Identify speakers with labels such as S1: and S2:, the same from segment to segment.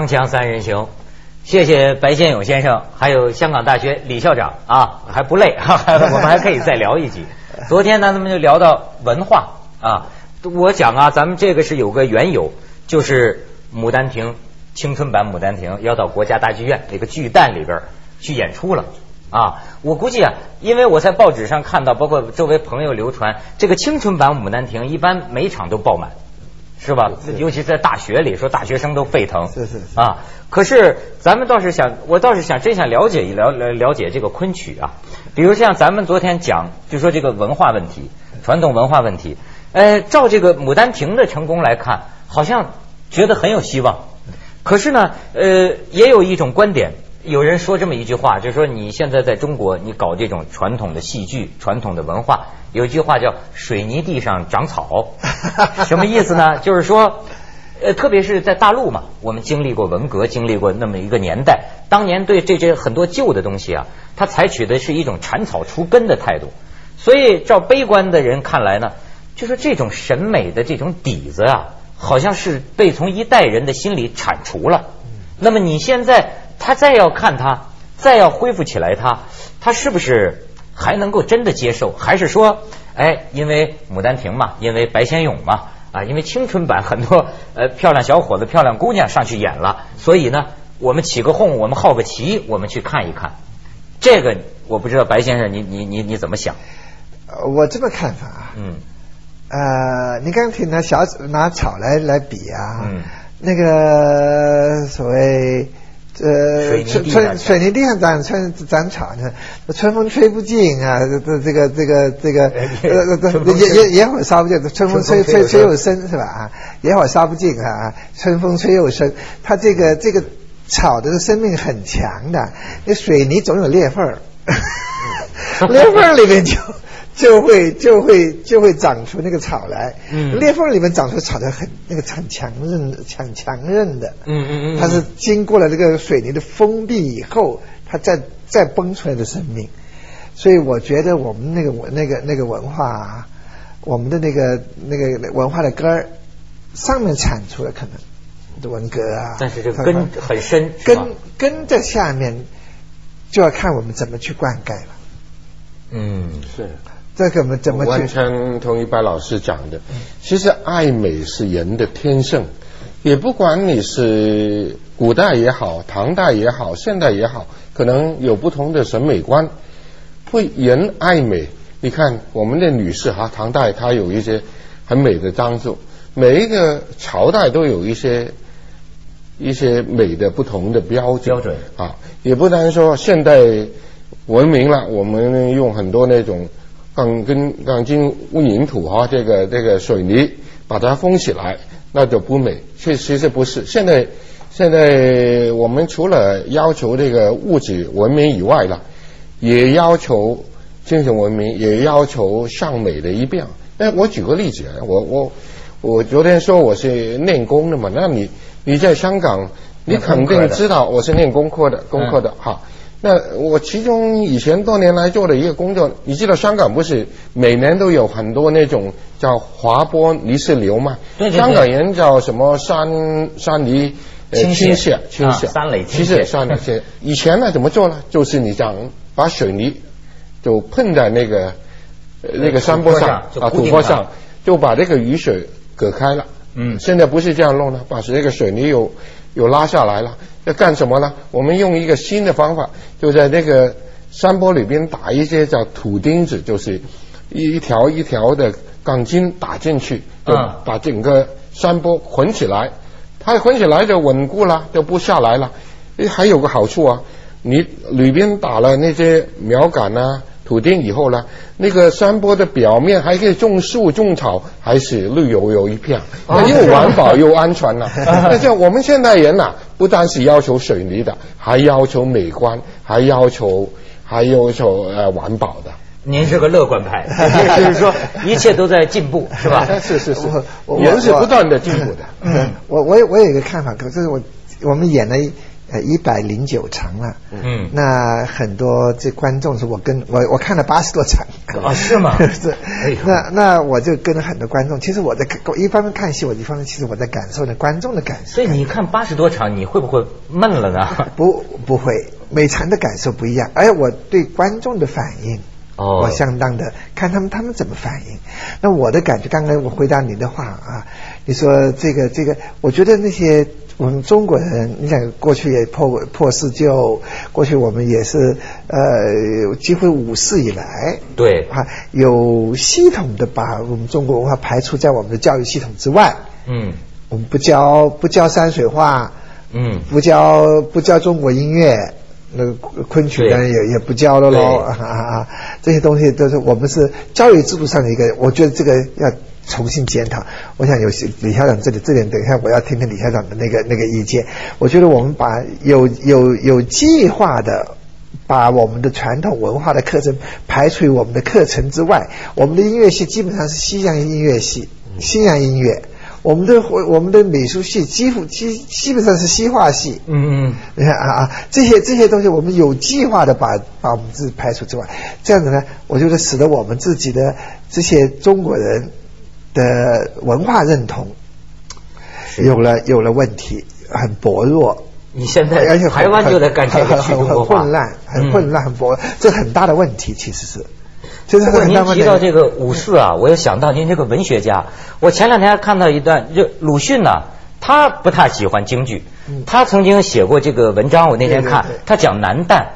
S1: 锵锵三人行，谢谢白先勇先生，还有香港大学李校长啊，还不累，哈 哈我们还可以再聊一集。昨天呢，咱们就聊到文化啊，我讲啊，咱们这个是有个缘由，就是《牡丹亭》青春版《牡丹亭》要到国家大剧院那个巨蛋里边去演出了啊。我估计啊，因为我在报纸上看到，包括周围朋友流传，这个青春版《牡丹亭》一般每场都爆满。是吧？尤其在大学里，说大学生都沸腾。
S2: 是是
S1: 啊，可是咱们倒是想，我倒是想真想了解一了了了解这个昆曲啊。比如像咱们昨天讲，就说这个文化问题、传统文化问题。呃，照这个《牡丹亭》的成功来看，好像觉得很有希望。可是呢，呃，也有一种观点，有人说这么一句话，就是说你现在在中国，你搞这种传统的戏剧、传统的文化。有一句话叫“水泥地上长草”，什么意思呢？就是说，呃，特别是在大陆嘛，我们经历过文革，经历过那么一个年代，当年对这些很多旧的东西啊，他采取的是一种铲草除根的态度。所以，照悲观的人看来呢，就是这种审美的这种底子啊，好像是被从一代人的心里铲除了。那么你现在他再要看他，再要恢复起来，他他是不是？还能够真的接受，还是说，哎，因为《牡丹亭》嘛，因为白先勇嘛，啊，因为青春版很多呃漂亮小伙子、漂亮姑娘上去演了，所以呢，我们起个哄，我们好个奇，我们去看一看。这个我不知道，白先生，你你你你怎么想？
S2: 我这么看法啊，嗯，呃，你刚刚提拿小拿草来来比啊，嗯，那个所谓。
S1: 呃，
S2: 春春水泥地上长春长草呢，春风吹不尽啊，这这个这个这个呃野野野火烧不尽，春风吹吹吹又生是吧啊？野火烧不尽啊，春风吹又生，它这个这个草的生命很强的，那水泥总有裂缝儿，裂缝里面就。就会就会就会长出那个草来，裂缝里面长出草来很那个很强韧很强韧的，嗯嗯嗯，它是经过了这个水泥的封闭以后，它再再崩出来的生命，所以我觉得我们那个文那个那个文化，我们的那个那个文化的根儿上面产出了可能的文革啊，
S1: 但是这个根很深，
S2: 根根在下面就要看我们怎么去灌溉了，
S3: 嗯是。
S2: 这怎么怎么
S3: 完全同意白老师讲的。其实爱美是人的天性，也不管你是古代也好，唐代也好，现代也好，可能有不同的审美观。会人爱美，你看我们的女士哈，唐代她有一些很美的装束，每一个朝代都有一些一些美的不同的标
S1: 标准
S3: 啊，也不单说现代文明了，我们用很多那种。钢跟钢筋混凝土哈，这个这个水泥把它封起来，那就不美。确其实不是。现在现在我们除了要求这个物质文明以外了，也要求精神文明，也要求向美的一变。那我举个例子，我我我昨天说我是练功的嘛，那你你在香港，你肯定知道我是练功课的，功课的哈。那我其中以前多年来做的一个工作，你知道香港不是每年都有很多那种叫滑坡泥石流吗？香港人叫什么山山泥倾
S1: 泻
S3: 倾泻，
S1: 山泥倾泻。
S3: 山垒倾以前呢怎么做呢？就是你这样把水泥就碰在那个那个山坡上啊土坡上，就把这个雨水隔开了。嗯，现在不是这样弄了，把这个水泥又又拉下来了。要干什么呢？我们用一个新的方法，就在那个山坡里边打一些叫土钉子，就是一条一条的钢筋打进去，就把整个山坡捆起来。它捆起来就稳固了，就不下来了。诶，还有个好处啊，你里边打了那些苗杆啊。土钉以后呢，那个山坡的表面还可以种树种草，还是绿油油一片，又环保又安全了。那像我们现代人呐，不单是要求水泥的，还要求美观，还要求还要求呃环保的。
S1: 您是个乐观派，就是说一切都在进步，是吧？
S3: 是是是，我们是不断的进步的。
S2: 嗯，我我我有一个看法，可是我我们演了呃一百零九场了。嗯，那很多这观众是我跟我我看了八十多场。
S1: 啊，是吗？
S2: 是。那那我就跟了很多观众。其实我在看，一方面看戏，我一方面其实我在感受着观众的感受。
S1: 所以你看八十多场，你会不会闷了呢？
S2: 不，不会。每场的感受不一样，而我对观众的反应，哦，我相当的看他们他们怎么反应。那我的感觉，刚才我回答你的话啊，你说这个这个，我觉得那些我们中国人，你想过去也破破四旧，过去我们也是呃，几乎五四以来，
S1: 对
S2: 啊，有系统的把我们中国文化排除在我们的教育系统之外。嗯，我们不教不教山水画，嗯，不教不教中国音乐。那个昆曲呢也也不教了喽啊啊！这些东西都是我们是教育制度上的一个，我觉得这个要重新检讨。我想有些李校长这里这点，等一下我要听听李校长的那个那个意见。我觉得我们把有有有计划的把我们的传统文化的课程排除于我们的课程之外。我们的音乐系基本上是西洋音乐系，西洋音乐。我们的我我们的美术系几乎基基本上是西化系，嗯嗯，你看啊啊，这些这些东西我们有计划的把把我们自己排除之外，这样子呢，我觉得使得我们自己的这些中国人的文化认同有了有了问题，很薄弱。
S1: 你现在而且台湾就在干这个
S2: 很很混乱，很混乱，很薄，这很大的问题其实是。
S1: 不过您提到这个五四啊，我又想到您这个文学家。我前两天看到一段，就鲁迅呢，他不太喜欢京剧，他曾经写过这个文章。我那天看，他讲男旦，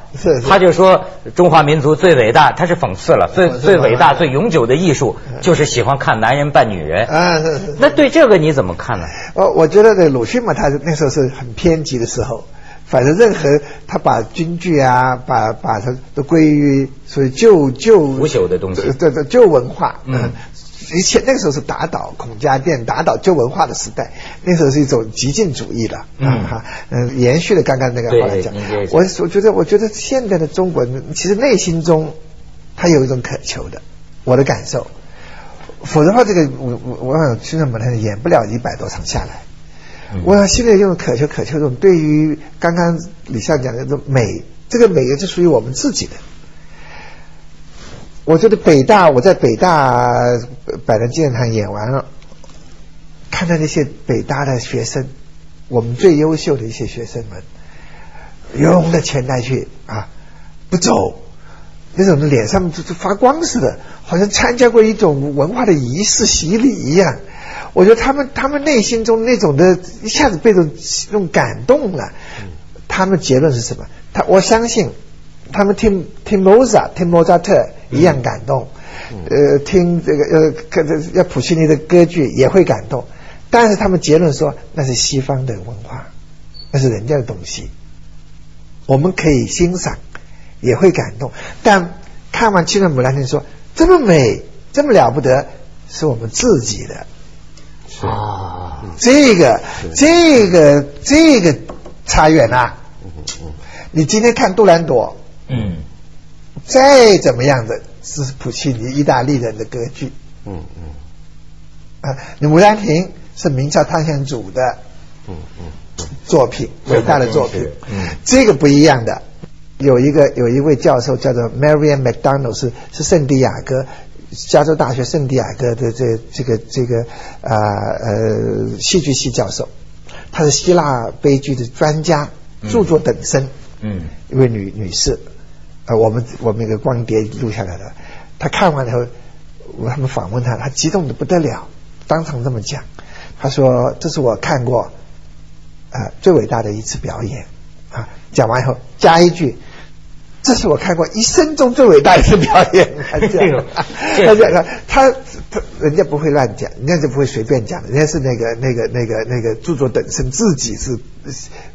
S1: 他就说中华民族最伟大，他是讽刺了，最最伟大、最永久的艺术就是喜欢看男人扮女人。啊，那对这个你怎么看呢？
S2: 我，我觉得这鲁迅嘛，他那时候是很偏激的时候。反正任何他把京剧啊，把把它都归于所以旧旧
S1: 腐朽的东西，
S2: 对对旧文化。嗯，以前那个时候是打倒孔家店、打倒旧文化的时代，那时候是一种极进主义的。嗯哈，嗯，延续了刚刚那个话来讲。我我觉得，我觉得现在的中国人其实内心中他有一种渴求的，我的感受。否则的话，这个我我我想现在我们演不了一百多场下来。我想现在用渴求渴求这种对于刚刚李笑讲的这种美，这个美也是属于我们自己的。我觉得北大，我在北大百人纪念堂演完了，看到那些北大的学生，我们最优秀的一些学生们，拥着前台去啊，不走，那种脸上就就发光似的，好像参加过一种文化的仪式洗礼一样。我觉得他们他们内心中那种的一下子被这种那种感动了，他们结论是什么？他我相信他们听听莫扎听莫扎特一样感动，呃，听这个呃，看这要普契尼的歌剧也会感动，但是他们结论说那是西方的文化，那是人家的东西，我们可以欣赏，也会感动，但看完《七人牡丹亭》说这么美，这么了不得，是我们自己的。啊，这个这个这个差远了。你今天看杜兰朵，嗯，再怎么样的是普契尼意大利人的歌剧，嗯嗯，啊，你牡丹亭是明朝汤显祖的，嗯嗯，作品伟大的作品，嗯，这个不一样的。有一个有一位教授叫做 Marian McDonald，是是圣地亚哥。加州大学圣地亚哥的这这个这个啊呃戏剧系教授，他是希腊悲剧的专家，著作等身。嗯，一位女女士，呃，我们我们一个光碟录下来的，他看完以后，我他们访问他，他激动的不得了，当场这么讲，他说：“这是我看过啊最伟大的一次表演。”啊，讲完以后加一句。这是我看过一生中最伟大的一次表演。他讲，他讲，他他人家不会乱讲，人家就不会随便讲，人家是那个那个那个那个著作等身，自己是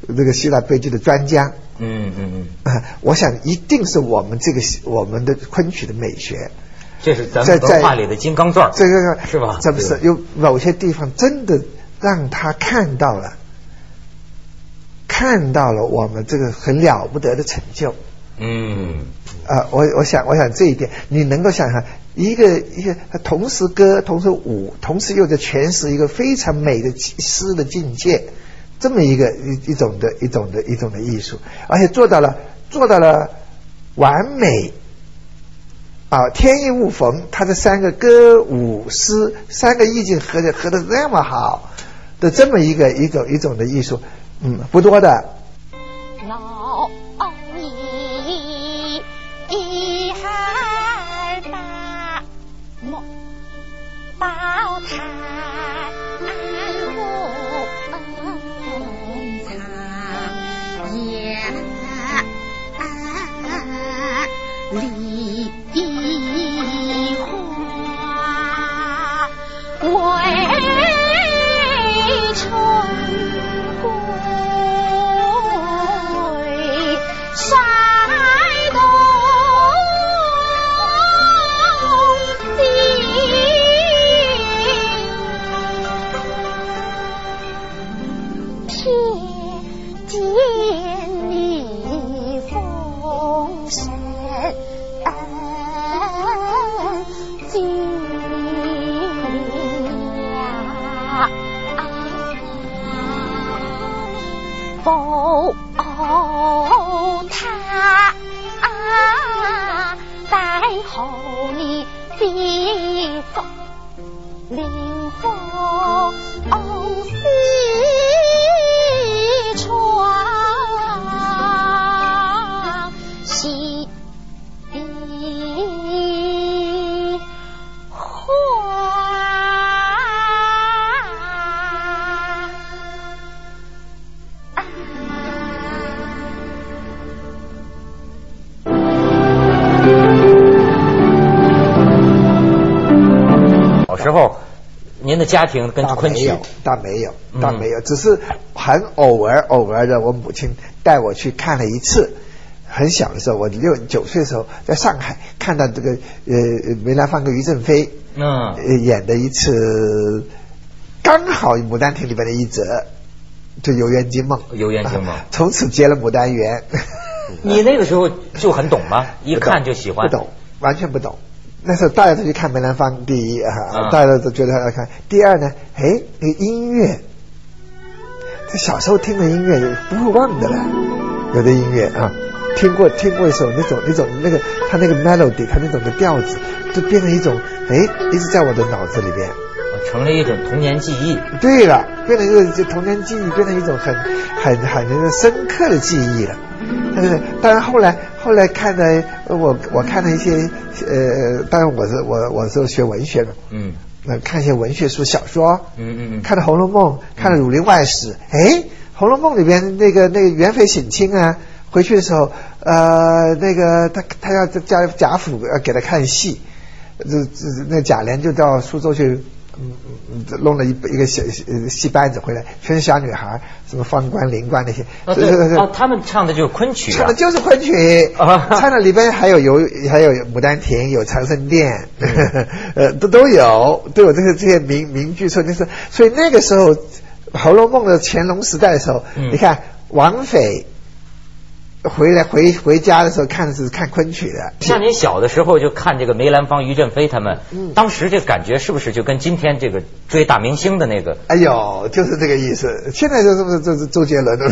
S2: 那个希腊悲剧的专家。嗯嗯嗯。啊，我想一定是我们这个我们的昆曲的美学，
S1: 这是咱们文化里的金刚钻，
S2: 这个
S1: 是吧？
S2: 这不是有某些地方真的让他看到了，看到了我们这个很了不得的成就。嗯，啊，我我想我想这一点，你能够想想一个一个同时歌同时舞，同时又在诠释一个非常美的诗的境界，这么一个一一种的一种的一种的艺术，而且做到了做到了完美。啊，天衣无缝，他这三个歌舞诗三个意境合的合的那么好的这么一个一种一种的艺术，嗯，不多的。
S4: 梨好你心。
S1: 家庭跟昆曲，
S2: 倒没有，倒没有，只是很偶尔偶尔的，我母亲带我去看了一次。很小的时候，我六九岁的时候，在上海看到这个呃梅兰芳跟于正飞嗯演的一次，刚好《牡丹亭》里边的一则，就《游园惊梦》。
S1: 游园惊梦，
S2: 从此结了牡丹缘。
S1: 你那个时候就很懂吗？一看就喜欢？
S2: 不懂，完全不懂。那时候大家都去看梅兰芳，第一啊，大家都觉得要看。第二呢，哎，那个音乐，这小时候听的音乐不会忘的了。有的音乐啊，听过听过一首那种那种那个他那个 melody，他那种的调子，就变成一种哎，一直在我的脑子里边，
S1: 成了一种童年记忆。
S2: 对了，变成一个就童年记忆，变成一种很很很那个深刻的记忆了。但是，当然后来后来看的我我看了一些呃，当然我是我我是学文学的，嗯，那看一些文学书小说，嗯嗯嗯，看了《红楼梦》，看了《儒林外史》，哎，《红楼梦》里边那个那个元妃省亲啊，回去的时候，呃，那个他他要贾贾府要给他看戏，这这那贾琏就到苏州去。嗯嗯弄了一一个小戏班子回来，全是小女孩，什么方官、灵官那些。
S1: 哦对哦，他们唱的就是昆曲。
S2: 唱的就是昆曲，唱的里边还有有还有《牡丹亭》，有《长生殿》，呃，都都有都有这些这些名名剧。说就是，所以那个时候《红楼梦》的乾隆时代的时候，你看王菲。回来回回家的时候看的是看昆曲的，
S1: 像您小的时候就看这个梅兰芳、于振飞他们，当时这感觉是不是就跟今天这个追大明星的那个？
S2: 哎呦，就是这个意思。现在就是不是就是周杰伦的？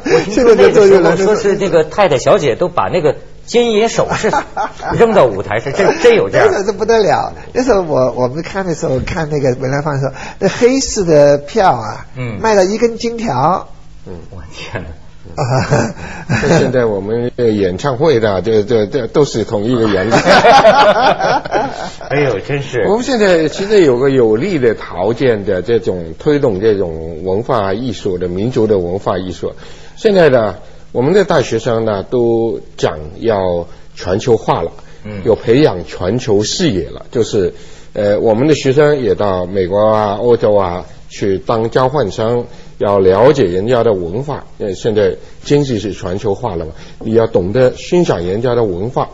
S1: 现在就周杰伦说是那个太太小姐都把那个金银首饰 扔到舞台上，真真有这样。
S2: 这不得了！那时候我我们看的时候看那个梅兰芳的时候，那黑市的票啊，嗯，卖了一根金条。
S1: 嗯，我天哪！
S3: 啊，现在我们演唱会的这这这都是同一个原理。
S1: 哎呦，真是！
S3: 我们现在其实有个有利的条件的这种推动这种文化艺术的民族的文化艺术。现在呢，我们的大学生呢都讲要全球化了，嗯，有培养全球视野了，就是呃，我们的学生也到美国啊、欧洲啊去当交换生。要了解人家的文化，呃，现在经济是全球化了嘛，你要懂得欣赏人家的文化。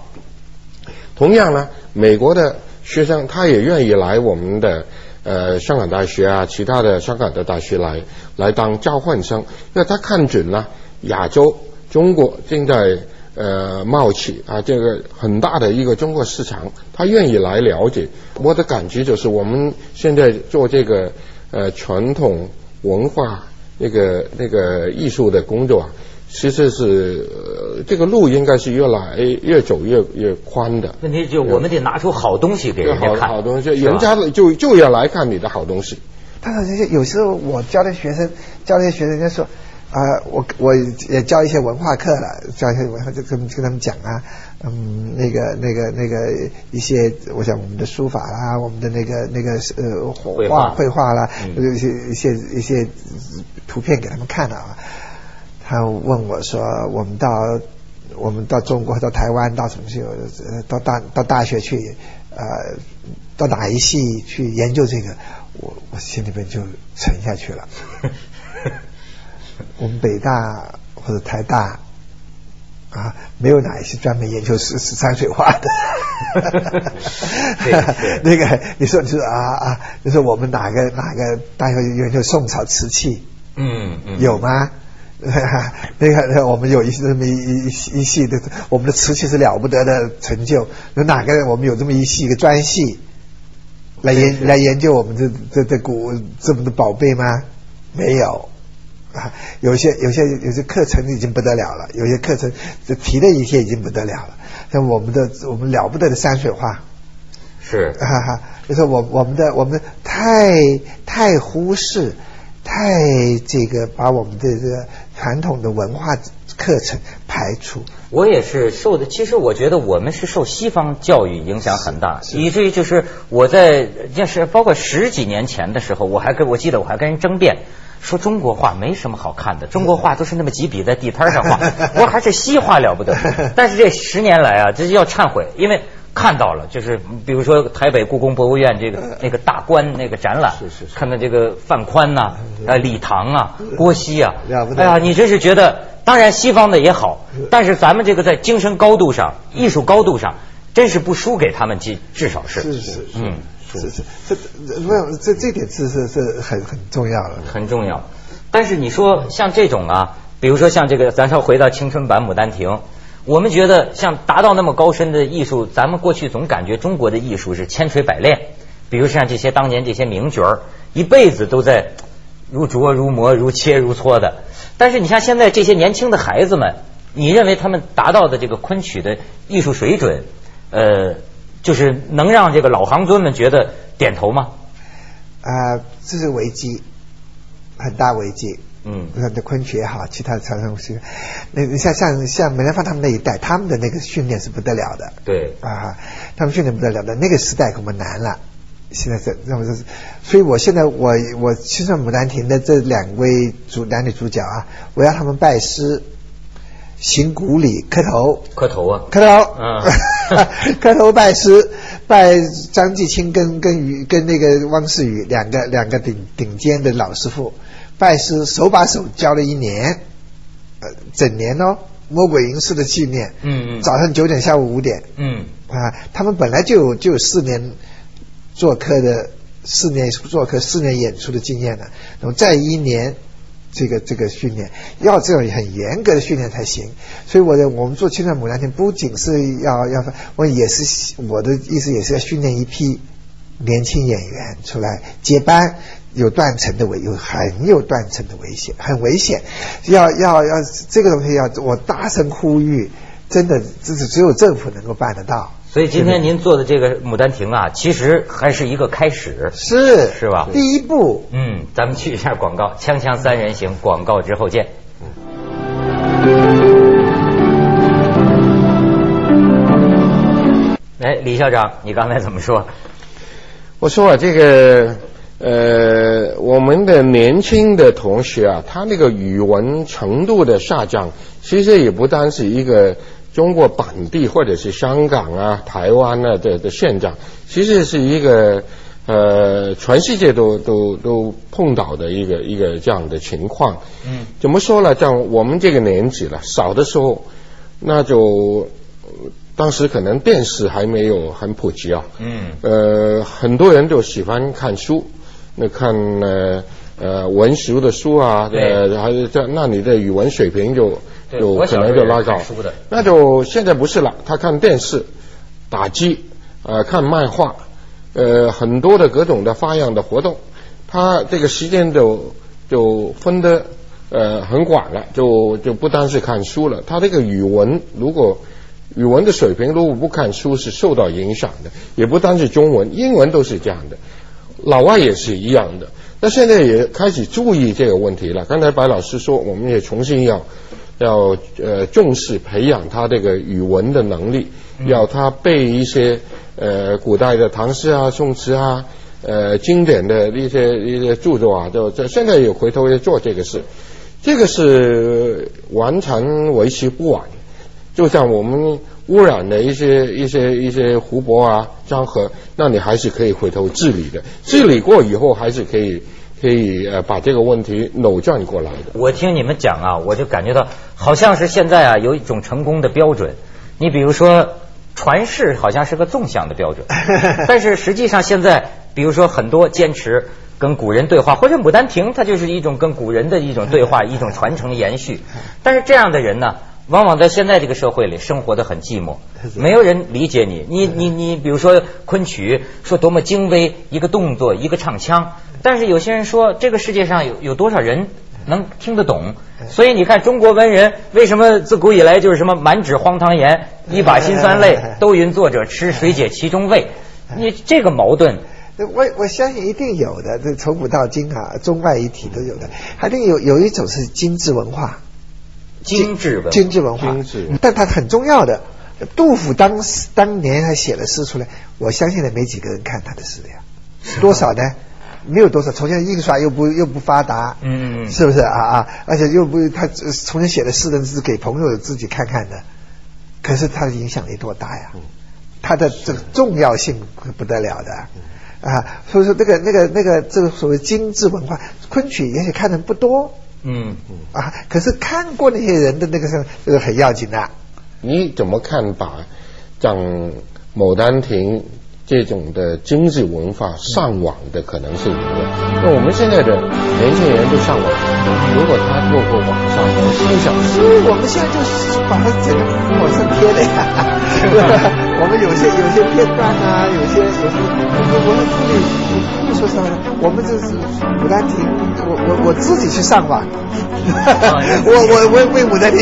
S3: 同样呢，美国的学生他也愿意来我们的呃香港大学啊，其他的香港的大学来来当交换生，因为他看准了亚洲中国正在呃冒起啊这个很大的一个中国市场，他愿意来了解。我的感觉就是，我们现在做这个呃传统文化。那个那个艺术的工作啊，其实是、呃、这个路应该是越来越走越越宽的。
S1: 问题就我们得拿出好东西给人家
S3: 好
S1: 看，
S3: 好东西，人家就就要来看你的好东西。
S2: 但是有时候我教的学生，教那些学生，人家说啊、我我也教一些文化课了，教一些文化就跟跟他们讲啊，嗯，那个那个那个一些，我想我们的书法啦，我们的那个那个呃
S1: 绘画
S2: 画绘画啦，一些一些一些图片给他们看了啊。他问我说，我们到我们到中国到台湾到什么去，呃到大到大学去，呃，到哪一系去研究这个，我我心里边就沉下去了。我们北大或者台大啊，没有哪一些专门研究是是山水画的。那个你说你说啊啊，你说我们哪个哪个大学研究宋朝瓷器？
S1: 嗯嗯，
S2: 有吗？那个那个，我们有一这么一一一系的，我们的瓷器是了不得的成就。有哪个人我们有这么一系一个专系来研来研究我们这这这古这么的宝贝吗？没有 啊，有些有些有些课程已经不得了了，有些课程这提的一些已经不得了了。像我们的我们了不得的山水画，
S1: 是
S2: 哈哈，就是我我们的我们太太忽视，太这个把我们的这个传统的文化课程排除。
S1: 我也是受的，其实我觉得我们是受西方教育影响很大，以至于就是我在就是包括十几年前的时候，我还跟我记得我还跟人争辩。说中国画没什么好看的，中国画都是那么几笔在地摊上画，我说还是西画了不得。但是这十年来啊，这要忏悔，因为看到了，就是比如说台北故宫博物院这个 那个大观那个展览，
S3: 是是是。
S1: 看到这个范宽呐、呃李唐啊、郭熙啊
S2: 了不，得。
S1: 哎呀，你真是觉得，当然西方的也好，但是咱们这个在精神高度上、艺术高度上，真是不输给他们，至至少是，
S2: 是是是。
S1: 嗯，
S2: 是是，这这没有这这点是是是很很重要的。
S1: 很重要。但是你说像这种啊，比如说像这个，咱说回到青春版《牡丹亭》，我们觉得像达到那么高深的艺术，咱们过去总感觉中国的艺术是千锤百炼。比如像这些当年这些名角儿，一辈子都在如琢如磨、如切如磋的。但是你像现在这些年轻的孩子们，你认为他们达到的这个昆曲的艺术水准，呃，就是能让这个老行尊们觉得点头吗？
S2: 啊、这是危机，很大危机。
S1: 嗯
S2: 那的昆曲也好，其他的传统戏，那你像像像梅兰芳他们那一代，他们的那个训练是不得了的。
S1: 对
S2: 啊，他们训练不得了的，那个时代我们难了。现在这那我这，所以我现在我我青春牡丹亭的这两位主男女主角啊，我要他们拜师，行古礼，磕头，
S1: 磕头啊，
S2: 磕头，
S1: 嗯
S2: 磕头拜师，拜张继清跟跟于跟那个汪世宇两个两个顶顶尖的老师傅，拜师手把手教了一年，呃，整年哦，魔鬼吟诗的纪念，
S1: 嗯嗯。
S2: 早上九点，下午五点，
S1: 嗯。
S2: 啊，他们本来就有就有四年做客的四年做客四年演出的经验了，那么再一年这个这个训练，要这种很严格的训练才行。所以我的我们做青春牡丹亭不仅是要要，我也是我的意思也是要训练一批年轻演员出来接班。有断层的危，有很有断层的危险，很危险。要要要这个东西要我大声呼吁，真的这是只有政府能够办得到。
S1: 所以今天您做的这个《牡丹亭》啊，其实还是一个开始。
S2: 是
S1: 是吧
S2: 第一步，
S1: 嗯，咱们去一下广告，锵锵三人行，广告之后见。哎，李校长，你刚才怎么说？
S3: 我说啊，这个呃，我们的年轻的同学啊，他那个语文程度的下降，其实也不单是一个中国本地或者是香港啊、台湾啊的的现象，其实是一个呃全世界都都都碰到的一个一个这样的情况。
S1: 嗯，
S3: 怎么说呢？像我们这个年纪了，小的时候，那就呃当时可能电视还没有很普及啊。
S1: 嗯
S3: 呃，很多人都喜欢看书，那看呃呃文学的书啊，
S1: 对
S3: 呃，还有在那你的语文水平就
S1: 对
S3: 就可能就拉高。那就现在不是了，他看电视、打机，呃，看漫画，呃，很多的各种的花样的活动，他这个时间就就分的呃很广了，就就不单是看书了。他这个语文如果语文的水平如果不看书是受到影响的，也不单是中文，英文都是这样的，老外也是一样的。那现在也开始注意这个问题了。刚才白老师说，我们也重新要要呃重视培养他这个语文的能力，要他背一些呃古代的唐诗啊、宋词啊。呃，经典的一些一些著作啊，就这现在也回头也做这个事，这个是完全为时不晚。就像我们污染的一些一些一些湖泊啊、江河，那你还是可以回头治理的。治理过以后，还是可以可以呃把这个问题扭转过来的。
S1: 我听你们讲啊，我就感觉到好像是现在啊有一种成功的标准。你比如说传世，好像是个纵向的标准，但是实际上现在。比如说，很多坚持跟古人对话，或者《牡丹亭》，它就是一种跟古人的一种对话，一种传承延续。但是这样的人呢，往往在现在这个社会里生活的很寂寞，没有人理解你。你你你，比如说昆曲，说多么精微，一个动作，一个唱腔。但是有些人说，这个世界上有有多少人能听得懂？所以你看，中国文人为什么自古以来就是什么满纸荒唐言，一把辛酸泪，都云作者痴，谁解其中味？你这个矛盾。
S2: 我我相信一定有的，这从古到今啊，中外一体都有的。还定有有一种是精致文化，
S1: 精致文
S2: 精致文化，但它很重要的。杜甫当时当年还写了诗出来，我相信呢没几个人看他的诗的呀，多少呢？没有多少。从前印刷又不又不发达，嗯，是不是啊啊？而且又不他从前写的诗呢是给朋友自己看看的，可是他的影响力多大呀？他的这个重要性不得了的。啊，所以说那个那个那个这个所谓精致文化，昆曲也许看的不多，嗯嗯啊，可是看过那些人的那个是这个很要紧的。
S3: 你怎么看把讲《牡丹亭》这种的经济文化上网的可能性？那我们现在的年轻人都上网，如果他透过网上，我心想，
S2: 所以我们现在就是把它整个往上贴了呀。我们有些有些片段啊，有些有些，我我们处理，说实话，我们就是牡丹亭，我我我自己去上网，我我我为牡丹亭。